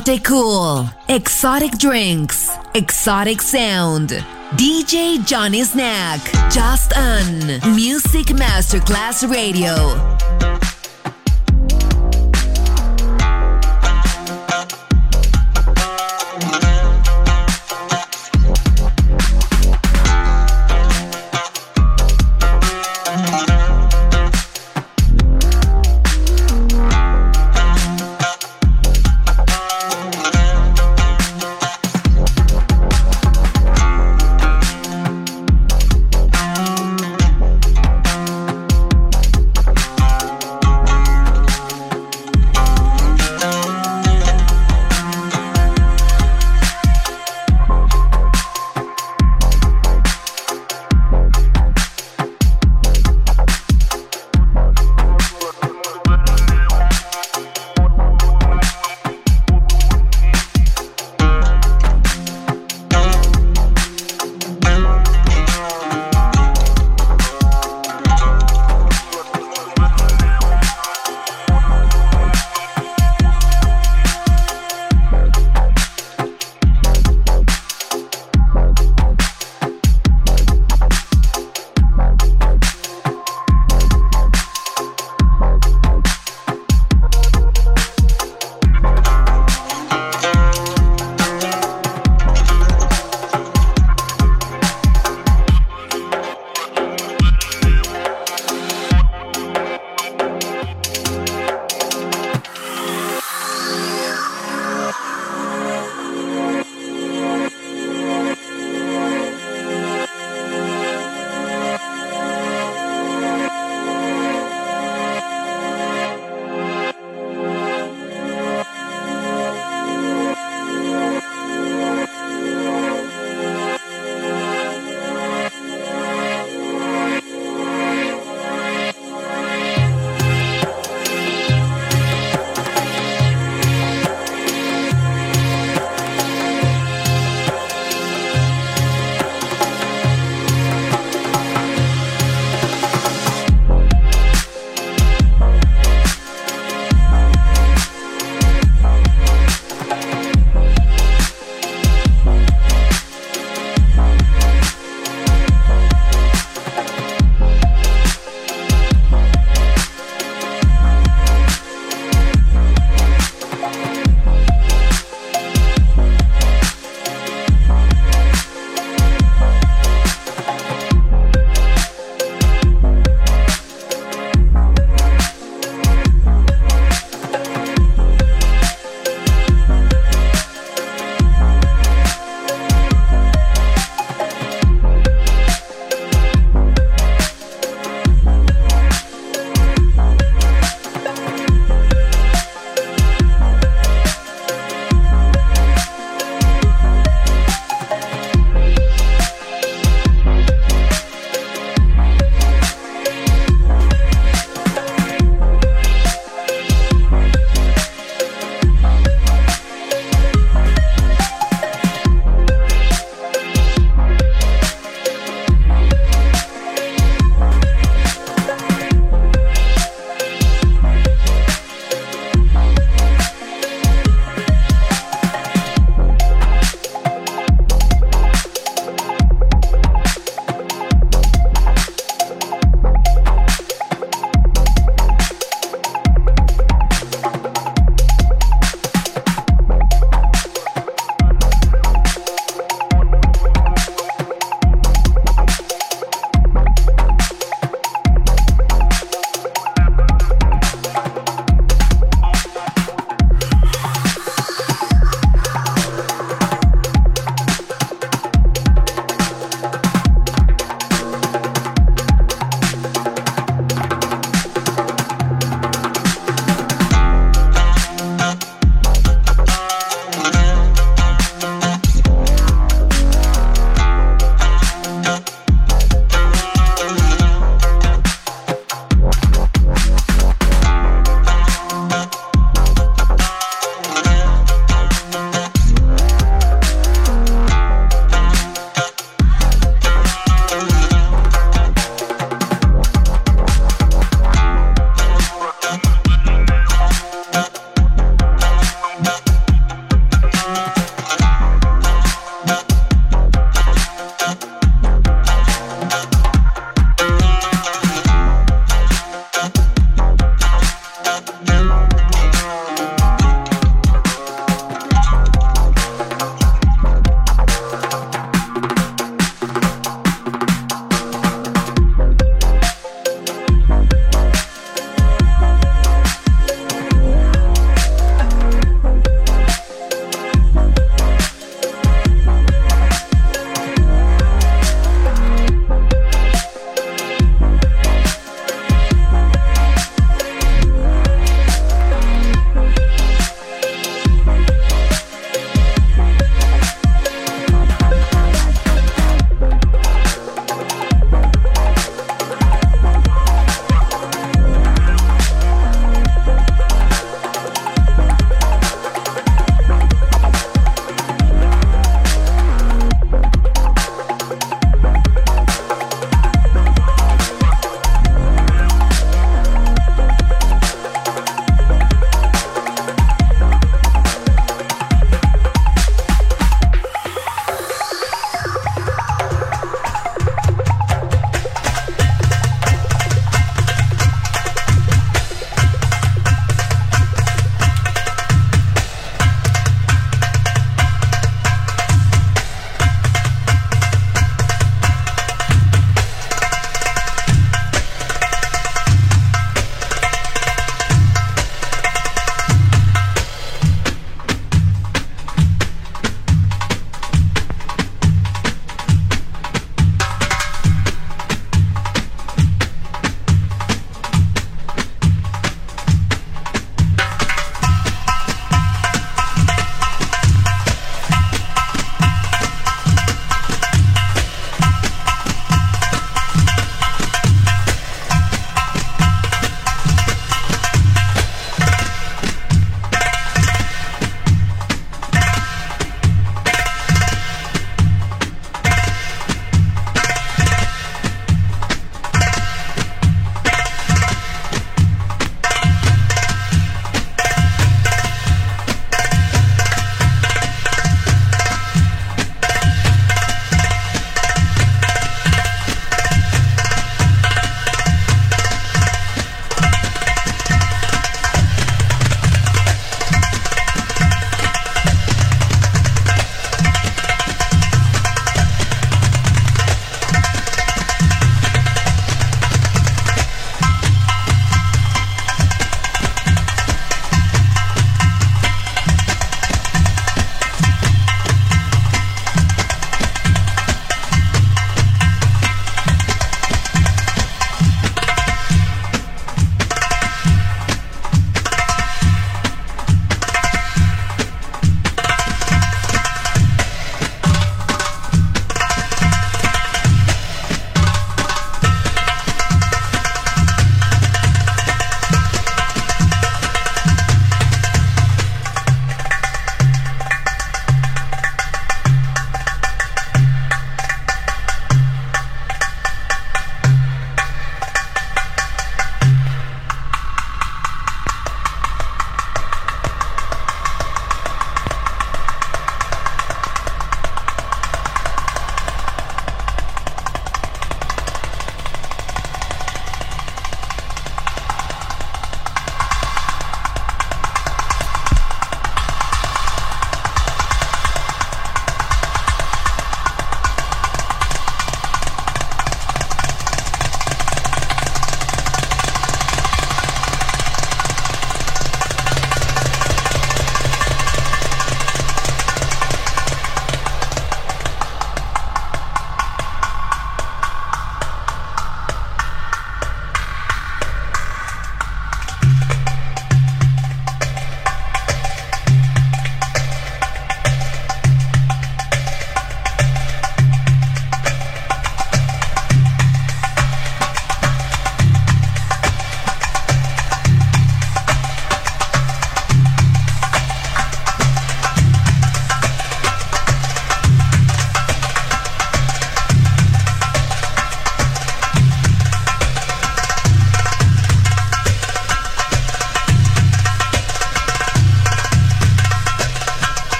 Exotic cool, exotic drinks, exotic sound. DJ Johnny Snack, just on Music Masterclass Radio.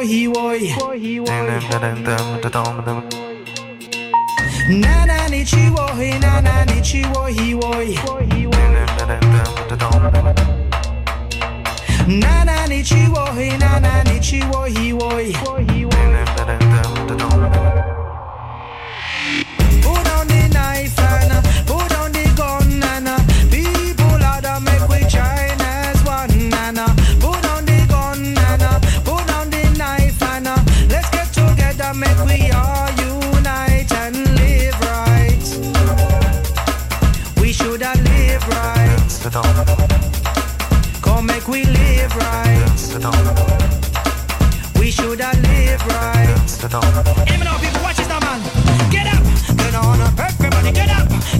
boy, he boy. should have lived right. Even though people watch this man. Get up, turn on up, everybody, get up.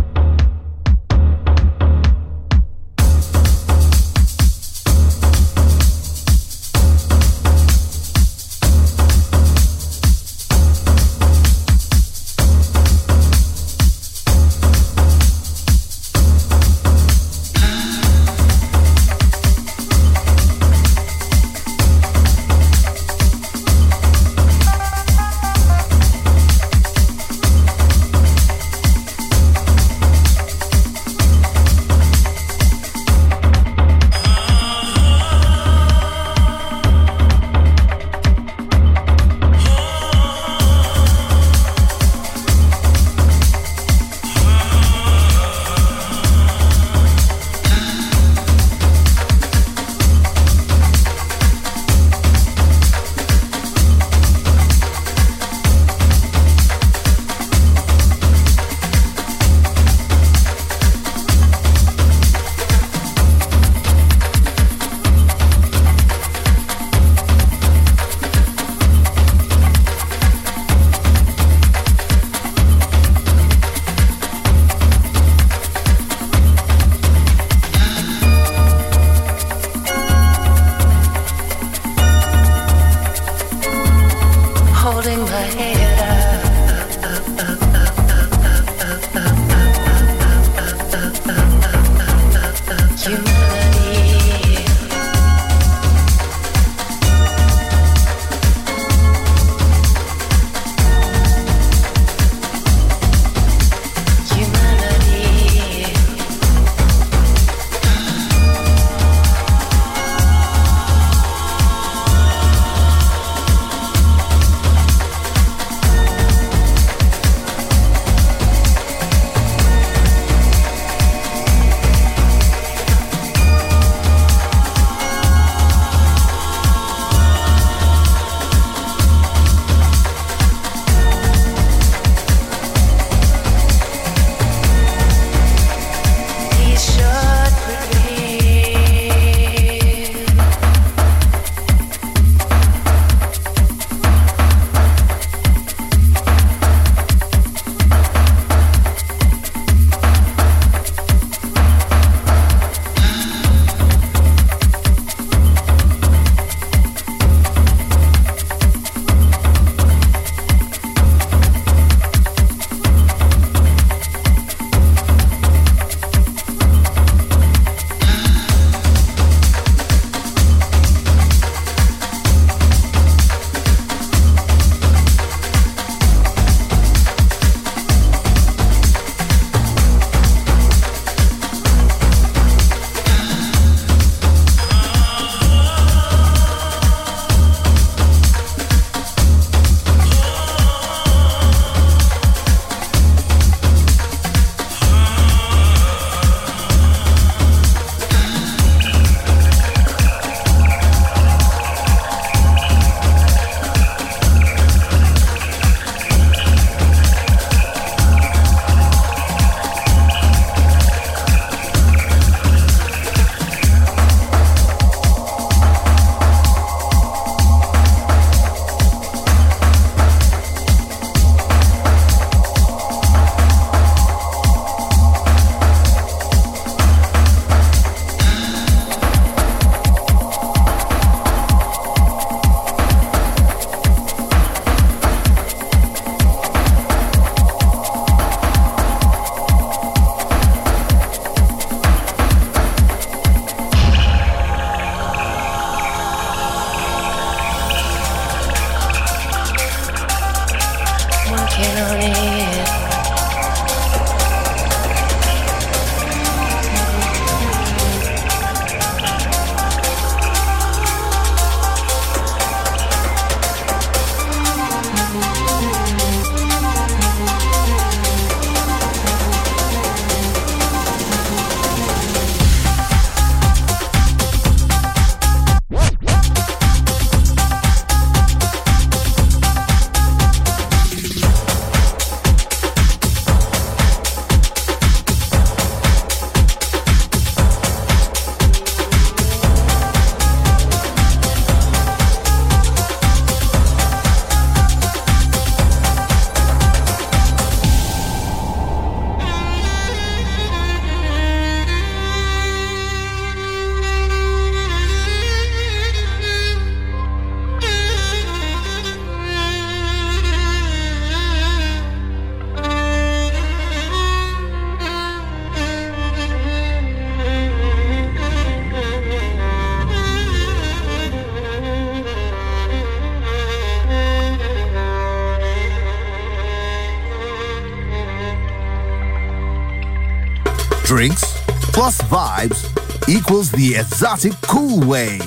exotic cool way.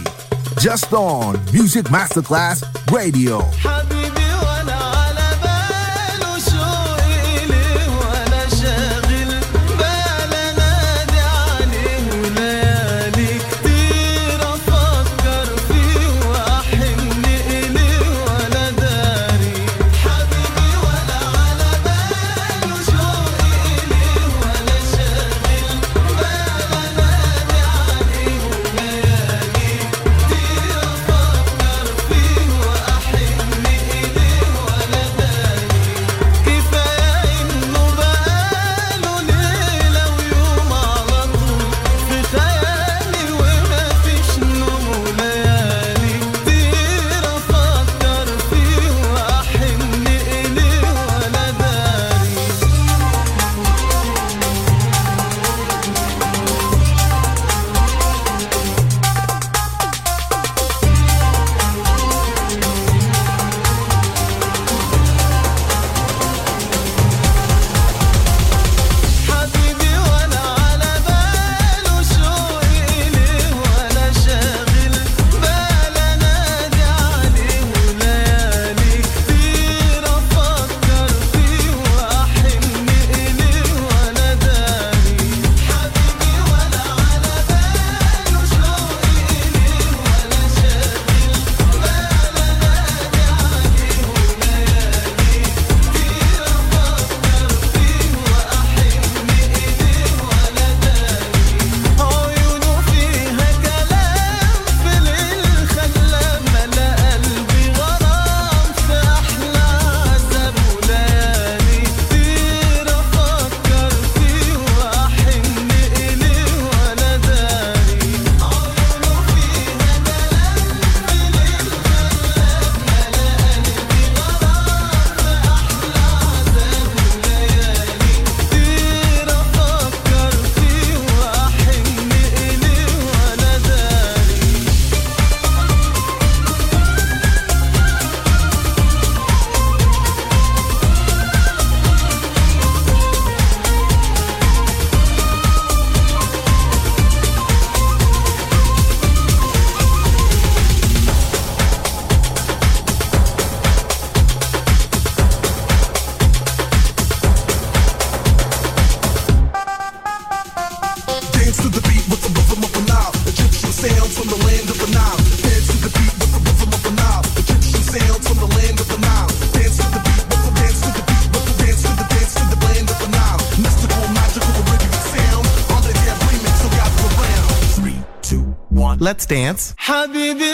Just on Music Masterclass Radio. Let's Dance. Habibi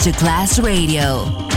Masterclass Radio.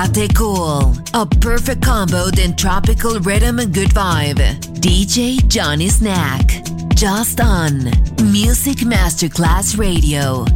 Latte Cool. A perfect combo then tropical rhythm and good vibe. DJ Johnny Snack. Just on Music Masterclass Radio.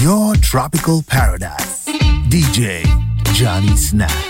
Your tropical paradise. DJ Johnny Snack.